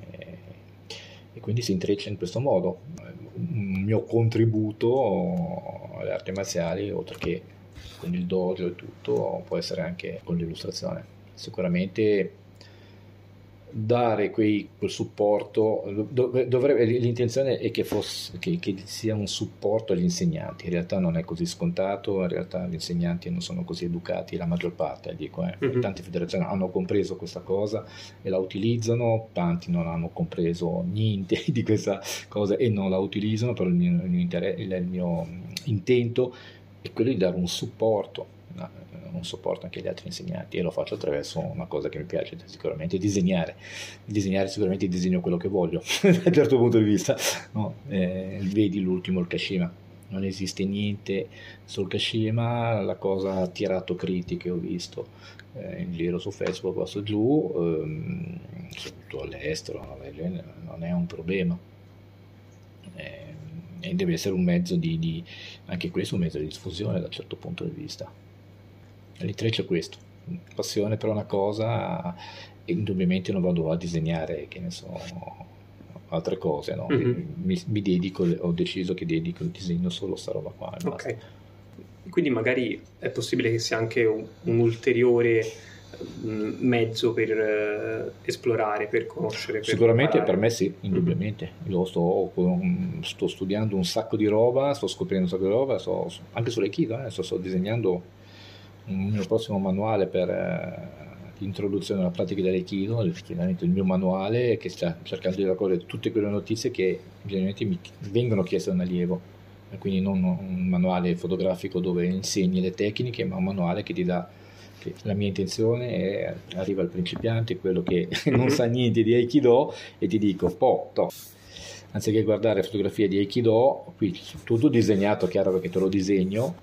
e quindi si intreccia in questo modo un mio contributo alle arti marziali oltre che con il dojo e tutto può essere anche con l'illustrazione. Sicuramente dare quei, quel supporto, dovrebbe, l'intenzione è che, fosse, che, che, sia un supporto agli insegnanti, in realtà non è così scontato, in realtà gli insegnanti non sono così educati, la maggior parte, dico, eh. mm-hmm. tante federazioni hanno compreso questa cosa e la utilizzano, tanti non hanno compreso niente di questa cosa e non la utilizzano, però il mio, il mio, inter- il mio intento è quello di dare un supporto non sopporto anche gli altri insegnanti e lo faccio attraverso una cosa che mi piace sicuramente disegnare. Disegnare sicuramente disegno quello che voglio da un certo punto di vista no? eh, vedi l'ultimo il Kashima. Non esiste niente sul Kashima la cosa ha tirato critiche ho visto eh, in giro su Facebook su giù ehm, soprattutto all'estero non è un problema. Eh, e deve essere un mezzo di, di, anche questo un mezzo di diffusione da un certo punto di vista L'intreccio è questo, passione per una cosa e indubbiamente non vado a disegnare, che ne so, altre cose, no? mm-hmm. mi, mi, dedico, ho deciso che dedico il disegno solo a sta roba qua. Ok, quindi magari è possibile che sia anche un, un ulteriore mm, mezzo per uh, esplorare, per conoscere. Per Sicuramente imparare. per me sì, indubbiamente. Io sto, sto, studiando un sacco di roba, sto scoprendo un sacco di roba, sto, anche sull'Aikido, eh, sto, sto disegnando il mio prossimo manuale per eh, l'introduzione alla pratica dell'Aikido, finalmente il mio manuale che sta cercando di raccogliere tutte quelle notizie che generalmente mi vengono chieste da un allievo. Quindi non un manuale fotografico dove insegni le tecniche, ma un manuale che ti dà che la mia intenzione è arriva al principiante, quello che non sa niente di Aikido e ti dico, po, to. Anziché guardare fotografie di Aikido, qui tutto disegnato, chiaro perché te lo disegno,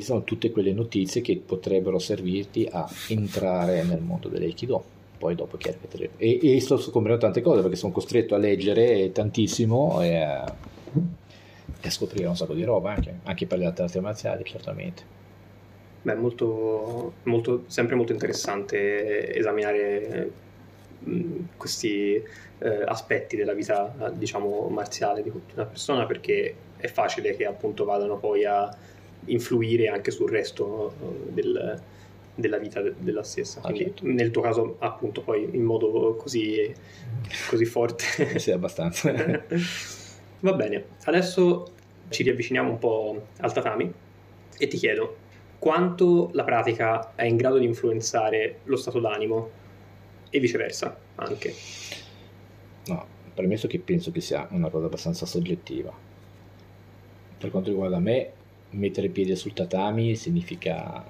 sono tutte quelle notizie che potrebbero servirti a entrare nel mondo dell'Aikido. Poi dopo chiaro che te le... e, e sto scoprendo tante cose perché sono costretto a leggere tantissimo e a, e a scoprire un sacco di roba anche, anche per le altre arti marziali, certamente. Beh, molto, molto, sempre molto interessante esaminare questi eh, aspetti della vita, diciamo, marziale di una persona perché è facile che appunto vadano poi a influire anche sul resto eh, del, della vita della stessa. Quindi ah, certo. nel tuo caso, appunto, poi in modo così, così forte. sì, abbastanza. Va bene, adesso ci riavviciniamo un po' al tatami e ti chiedo quanto la pratica è in grado di influenzare lo stato d'animo e viceversa anche. No, premesso che penso che sia una cosa abbastanza soggettiva. Per quanto riguarda me, mettere piede sul tatami significa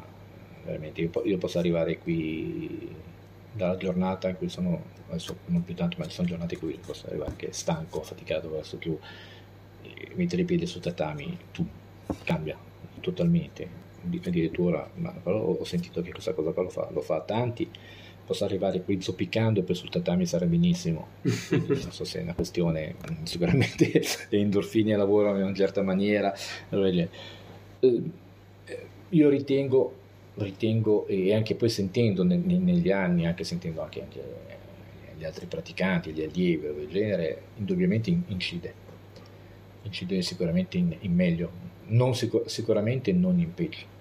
veramente, io, io posso arrivare qui dalla giornata in cui sono, adesso non più tanto, ma sono giornate in cui posso arrivare anche stanco, faticato, verso giù, mettere piede sul tatami, tu, cambia totalmente. Addirittura, ma ho sentito che questa cosa qua lo fa, lo fa tanti, posso arrivare qui zoppicando e poi sul tatami sarà benissimo. Non so se è una questione, sicuramente le endorfine lavorano in una certa maniera. Eh, io ritengo, ritengo, e anche poi sentendo ne, ne, negli anni, anche sentendo anche, anche, gli altri praticanti, gli allievi del genere, indubbiamente incide, incide sicuramente in, in meglio, non sicur- sicuramente non in peggio.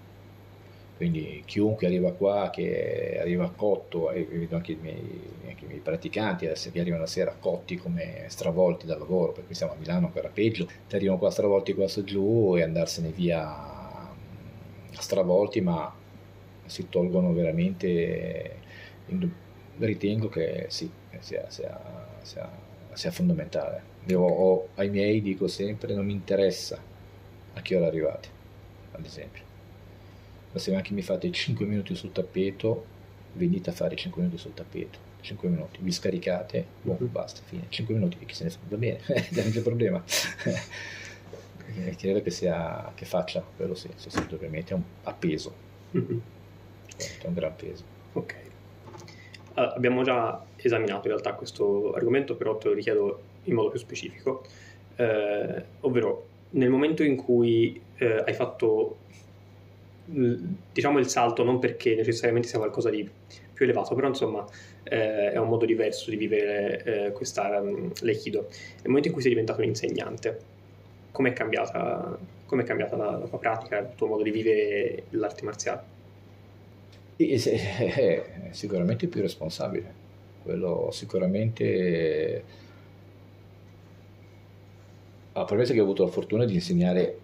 Quindi chiunque arriva qua, che arriva cotto, e vedo anche i miei, anche i miei praticanti che arrivano la sera cotti come stravolti dal lavoro, perché siamo a Milano ancora peggio, ti arrivano qua stravolti qua su giù e andarsene via stravolti, ma si tolgono veramente, ritengo che sì, sia, sia, sia, sia fondamentale. Io ho, ai miei dico sempre non mi interessa a che ora arrivate, ad esempio. Ma se anche mi fate 5 minuti sul tappeto, venite a fare 5 minuti sul tappeto. 5 minuti, vi scaricate, boh, uh-huh. basta, fine. 5 minuti, chi se ne fa? Va bene, non c'è problema. credo che, sia, che faccia quello senso, sì, ovviamente è un, ha peso, uh-huh. è un gran peso. Ok. Allora, abbiamo già esaminato in realtà questo argomento, però te lo richiedo in modo più specifico, eh, ovvero nel momento in cui eh, hai fatto diciamo il salto non perché necessariamente sia qualcosa di più elevato, però insomma eh, è un modo diverso di vivere eh, questa um, l'Aikido. Nel momento in cui sei diventato un insegnante, com'è cambiata, com'è cambiata la, la, tua pratica, il tuo modo di vivere l'arte marziale? È sicuramente più responsabile, quello sicuramente... A premessa che ho avuto la fortuna di insegnare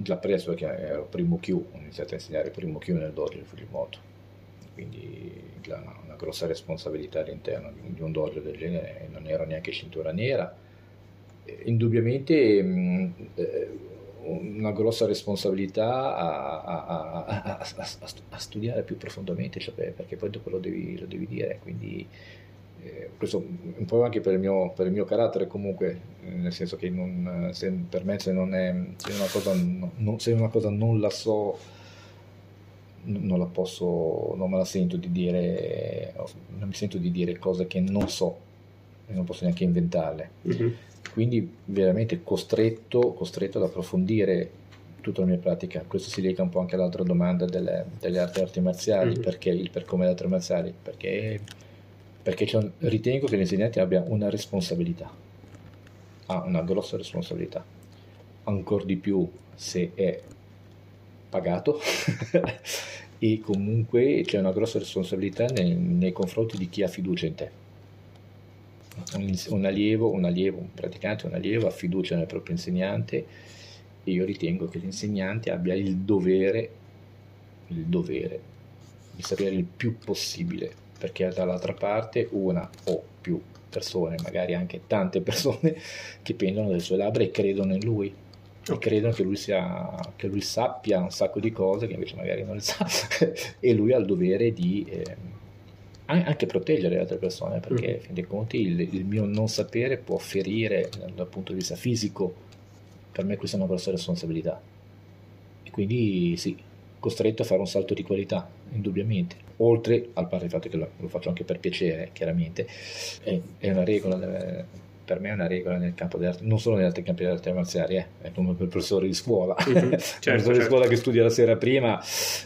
già presto, perché ero primo Q, ho iniziato a insegnare primo Q nel dojo di Fujimoto, quindi una, una grossa responsabilità all'interno di, un dojo del genere, non ero neanche cintura nera, indubbiamente mh, eh, una grossa responsabilità a, a, a, a, studiare più profondamente, cioè perché poi dopo lo devi, lo devi dire, quindi eh, questo un po' anche per il, mio, per il mio carattere comunque, nel senso che non, se, per me se, non è, se, una cosa, non, se una cosa non la so, non la posso, non me la sento di dire, non mi sento di dire cose che non so e non posso neanche inventarle. Mm-hmm. Quindi veramente costretto, costretto ad approfondire tutta la mia pratica. Questo si lega un po' anche all'altra domanda delle, delle arti, arti marziali, mm-hmm. perché il per come le arti marziali? Perché perché un, ritengo che l'insegnante abbia una responsabilità, ha una grossa responsabilità, ancora di più se è pagato. E comunque c'è una grossa responsabilità nei, nei, confronti di chi ha fiducia in te. Un, un, allievo, un allievo, un praticante, un allievo ha fiducia nel proprio insegnante e io ritengo che l'insegnante abbia il dovere, il dovere di sapere il più possibile perché dall'altra parte una o più persone, magari anche tante persone, che pendono dalle sue labbra e credono in lui. E credono che lui, sia, che lui sappia un sacco di cose che invece magari non le sa. E lui ha il dovere di eh, anche proteggere le altre persone perché mm. fin dei conti il, il, mio non sapere può ferire dal punto di vista fisico. Per me questa è una grossa responsabilità. E quindi sì costretto a fare un salto di qualità indubbiamente oltre al fatto che lo, lo, faccio anche per piacere, chiaramente, è, è una regola, per me è una regola nel campo dell'arte, non solo nell'altro campo delle arti marziali, eh, è come per il professore di scuola, mm-hmm. certo, il professore certo. di scuola che studia la sera prima,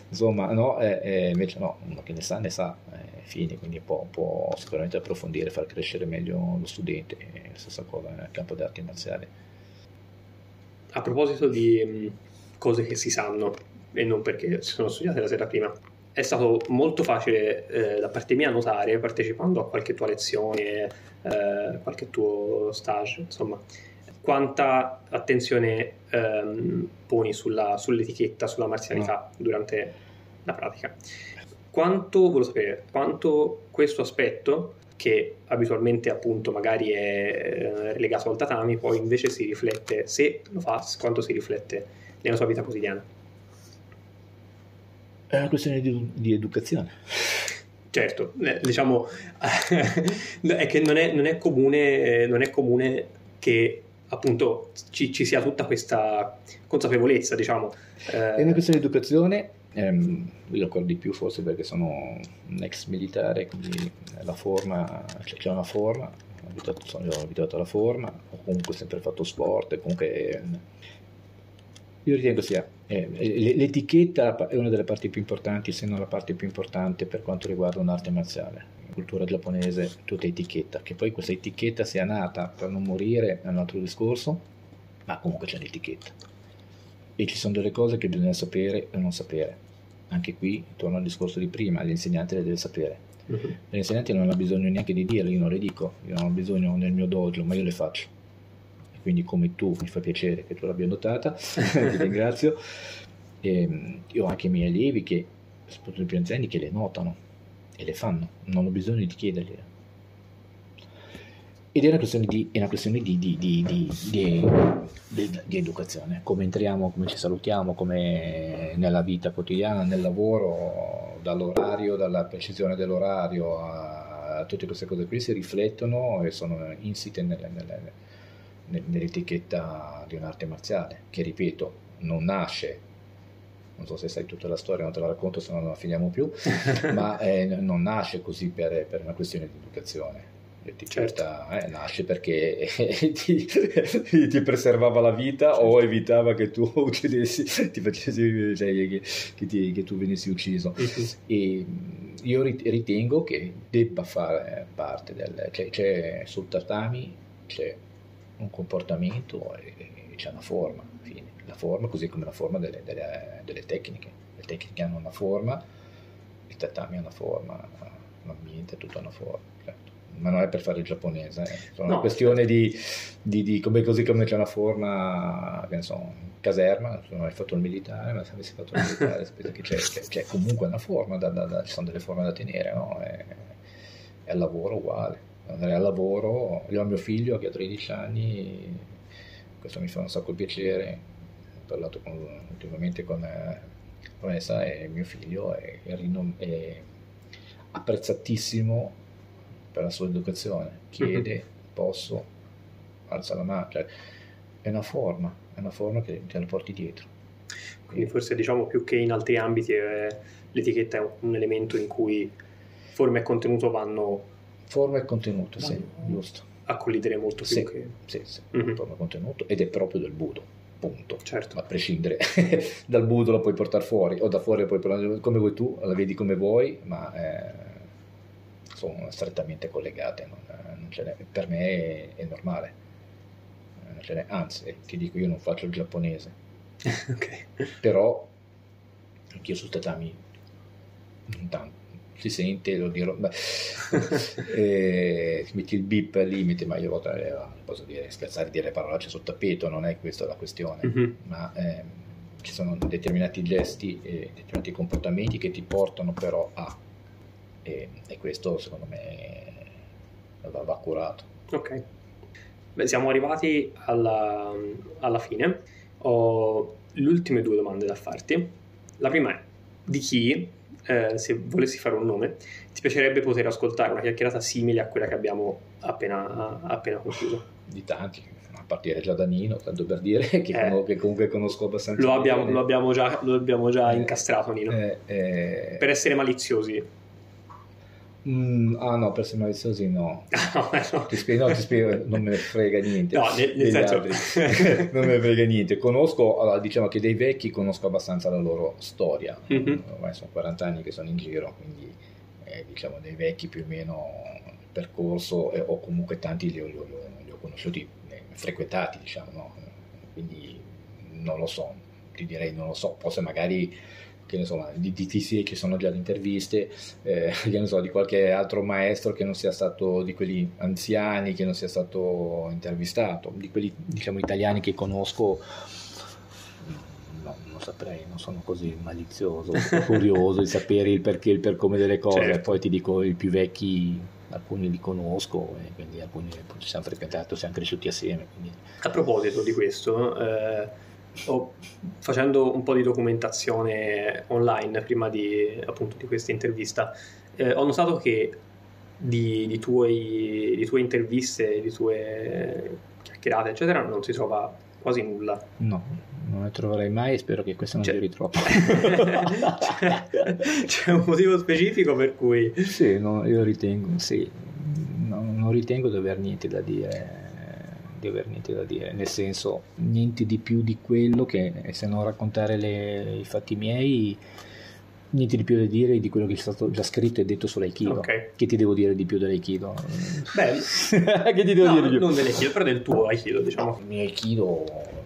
insomma, no, eh, eh, invece no, uno che ne sa, ne sa, fine, quindi può, può, sicuramente approfondire, far crescere meglio lo studente, stessa cosa nel campo delle arti marziali. A proposito di cose che si sanno, e non perché si sono studiate la sera prima, è stato molto facile eh, da parte mia notare partecipando a qualche tua lezione, eh, qualche tuo stage, insomma, quanta attenzione ehm, poni sulla, sull'etichetta, sulla marzialità no. durante la pratica. Quanto, volevo sapere, quanto questo aspetto, che abitualmente appunto magari è eh, relegato al tatami, poi invece si riflette, se lo fa, quanto si riflette nella sua vita quotidiana. È una questione di, di educazione. Certo, eh, diciamo è che non è, non è, comune, non è comune che appunto ci, ci, sia tutta questa consapevolezza, diciamo. Eh, è una questione di educazione, ehm, io ricordo di più forse perché sono un ex militare, quindi la forma, cioè c'è una forma, abituato, sono abituato alla forma, ho comunque sempre fatto sport, comunque io ritengo sia eh, l'etichetta è una delle parti più importanti, se non la parte più importante per quanto riguarda un'arte marziale. In cultura giapponese tutta etichetta, che poi questa etichetta sia nata per non morire è un altro discorso, ma comunque c'è l'etichetta. E ci sono delle cose che bisogna sapere e non sapere. Anche qui, torno al discorso di prima, l'insegnante le deve sapere. Uh-huh. L'insegnante non ha bisogno neanche di dirle, io non le dico, io non ho bisogno nel mio dojo, ma io le faccio quindi come tu mi fa piacere che tu l'abbia notata, ti ringrazio. E, ehm, io ho anche i miei allievi che soprattutto i più anziani, che le notano e le fanno, non ho bisogno di chiedergliele. Ed è una questione di, una questione di, di, di, educazione, come entriamo, come ci salutiamo, come nella vita quotidiana, nel lavoro, dall'orario, dalla precisione dell'orario a, tutte queste cose qui si riflettono e sono insite nelle, nelle, nell'etichetta di un'arte marziale, che ripeto, non nasce non so se sai tutta la storia, non te la racconto se no non la finiamo più, ma eh, non nasce così per, per, una questione di educazione l'etichetta certo. eh, nasce perché ti, ti, preservava la vita certo. o evitava che tu uccidessi, ti facessi, cioè, che, che, ti, che, tu venissi ucciso. E io ritengo che debba fare parte del... Cioè, c'è sul tatami c'è un comportamento e, e c'è una forma, fine. La forma, così come la forma delle, delle, delle tecniche. Le tecniche hanno una forma, il tatami ha una forma, l'ambiente ha tutta una forma. Certo ma non è per fare il giapponese, eh. è no, una questione certo. di, di, di, come, così come c'è una forma, che ne so, caserma, non hai fatto il militare, ma se avessi fatto il militare c'è, c'è, c'è comunque una forma, da, da, da, ci sono delle forme da tenere, no? e, e al lavoro uguale. Andare al lavoro, io ho mio figlio che ha 13 anni, questo mi fa un sacco piacere, ho parlato con, ultimamente con Vanessa e mio figlio è, è, è apprezzatissimo per la sua educazione, chiede, mm-hmm. posso, alza la mano, cioè, è una forma, è una forma che te la porti dietro. Quindi forse diciamo più che in altri ambiti eh, l'etichetta è un elemento in cui forma e contenuto vanno... Forma e contenuto, sì, giusto. A collidere molto più sì, che... Sì, sì, mm-hmm. forma e contenuto ed è proprio del Budo punto. Certo. A prescindere dal budo la puoi portare fuori o da fuori la puoi portare come vuoi tu, la vedi come vuoi, ma eh, sono strettamente collegate, non, non per me è, è normale. Anzi, ti dico, io non faccio il giapponese, okay. però anch'io su tatami non tanto si sente, lo dirò, beh, eh, metti il bip al limite, ma io eh, posso dire, scherzare, dire parolacce sul tappeto, non è questa la questione, mm-hmm. ma eh, ci sono determinati gesti e determinati comportamenti che ti portano però a e, e questo secondo me va, va curato. Ok, Beh, siamo arrivati alla, alla fine. Ho le ultime due domande da farti. La prima è di chi, eh, se volessi fare un nome, ti piacerebbe poter ascoltare una chiacchierata simile a quella che abbiamo appena, appena concluso? Di tanti, a partire già da Nino, tanto per dire, che, eh, che comunque conosco abbastanza. Lo abbiamo, lo abbiamo già, lo abbiamo già eh, incastrato, Nino. Eh, eh, per essere maliziosi. Mm, ah no, per essere maliziosi no. no, no. Ti spiego, no, ti spiego, non me ne frega niente. No, nel, nel senso... non me ne frega niente. Conosco, allora, diciamo che dei vecchi conosco abbastanza la loro storia. Mm-hmm. Ormai sono 40 anni che sono in giro, quindi eh, diciamo dei vecchi più o meno il percorso, eh, o comunque tanti li ho, li ho, li ho conosciuti, eh, frequentati, diciamo, no? Quindi non lo so, ti direi non lo so, forse magari che ne so, di DTC che sono già le interviste, eh, che ne so, di qualche altro maestro che non sia stato di quelli anziani, che non sia stato intervistato, di quelli diciamo italiani che conosco. No, non saprei, non sono così malizioso, curioso di sapere il perché, il per come delle cose. Certo. Poi ti dico i più vecchi alcuni li conosco e quindi alcuni ci siamo frequentati, siamo cresciuti assieme. Quindi... A proposito di questo, eh, ho, facendo un po' di documentazione online prima di, appunto, di questa intervista, eh, ho notato che di, di, tuoi, di tue interviste, di tue chiacchierate, eccetera, non si trova quasi nulla. No, non ne troverei mai e spero che questo non c'è, duri troppo. c'è, c'è, un motivo specifico per cui... Sì, no, io ritengo, sì, no, non ritengo di aver niente da dire di aver niente da dire, nel senso niente di più di quello che se non raccontare le, i fatti miei, niente di più da dire di quello che è stato già scritto e detto sull'Aikido. Okay. Che ti devo dire di più dell'Aikido? Beh, che ti devo no, dire di più? Non dell'Aikido, però del tuo Aikido, diciamo. il mio Aikido,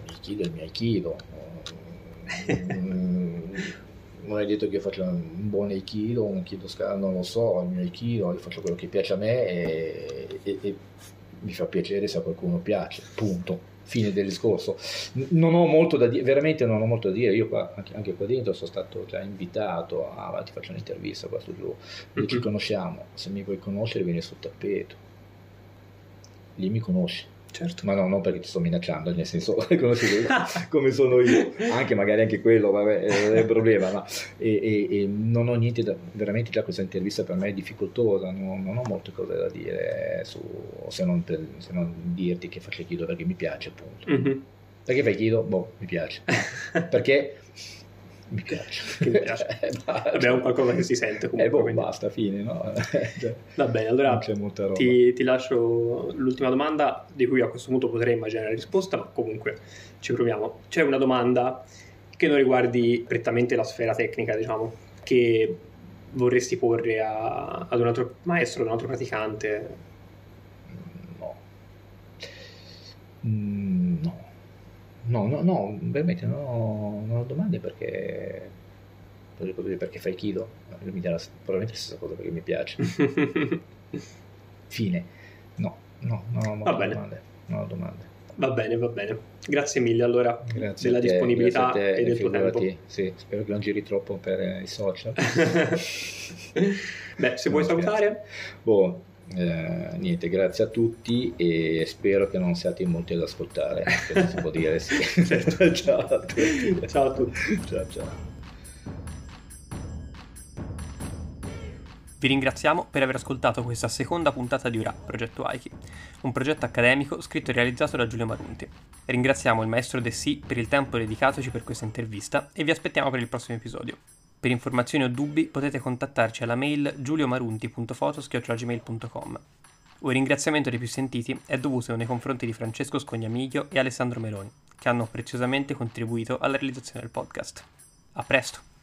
Aikido è il mio Aikido. Mm, non è detto che io faccia un buon Aikido, un Aikido scala, non lo so, il mio Aikido, io faccio quello che piace a me e, e, e mi fa piacere se a qualcuno piace, punto. fine del discorso. Non ho molto da dire, veramente non ho molto da dire. Io qua, anche, anche qua dentro sono stato già invitato a, ti faccio un'intervista qua su giù, ci conosciamo, se mi vuoi conoscere vieni sul tappeto. Lì mi conosci Certo. Ma no, non perché ti sto minacciando, nel senso, come sono io, anche magari anche quello, vabbè, è un problema, ma e, e, e non ho niente da, veramente già questa intervista per me è difficoltosa, non, non ho molte cose da dire su, se, non per, se non dirti che faccio Kido perché mi piace, appunto. Mm-hmm. Perché fai Kido? Boh, mi piace. perché mi piace. mi piace. È un qualcosa che si sente comunque. Eh, boh, quindi. basta, fine, no? Cioè, Va bene, allora ti, ti, lascio l'ultima domanda di cui a questo punto potrei immaginare la risposta, ma comunque ci proviamo. C'è una domanda che non riguardi prettamente la sfera tecnica, diciamo, che vorresti porre a, ad un altro maestro, ad un altro praticante? No. Mm, no No, no, no, veramente non ho, non ho domande perché, perché fai Kido. Mi dirà probabilmente la stessa cosa perché mi piace. Fine. No, no, non ho va bene. domande. Non ho domande. Va bene, va bene. Grazie mille allora grazie della te, disponibilità te, e del tuo tempo. Sì, spero che non giri troppo per i social. Beh, se vuoi salutare. Boh, eh, niente, grazie a tutti e spero che non siate in molti ad ascoltare, se si può dire sì. ciao a tutti. Ciao a tutti. Ciao, ciao. Vi ringraziamo per aver ascoltato questa seconda puntata di URA, Progetto Aiki, un progetto accademico scritto e realizzato da Giulio Marunti. Ringraziamo il maestro Dessì per il tempo dedicatoci per questa intervista e vi aspettiamo per il prossimo episodio. Per informazioni o dubbi potete contattarci alla mail giuliomarunti.foto.gmail.com. Un ringraziamento dei più sentiti è dovuto nei confronti di Francesco Scognamiglio e Alessandro Meloni, che hanno preziosamente contribuito alla realizzazione del podcast. A presto!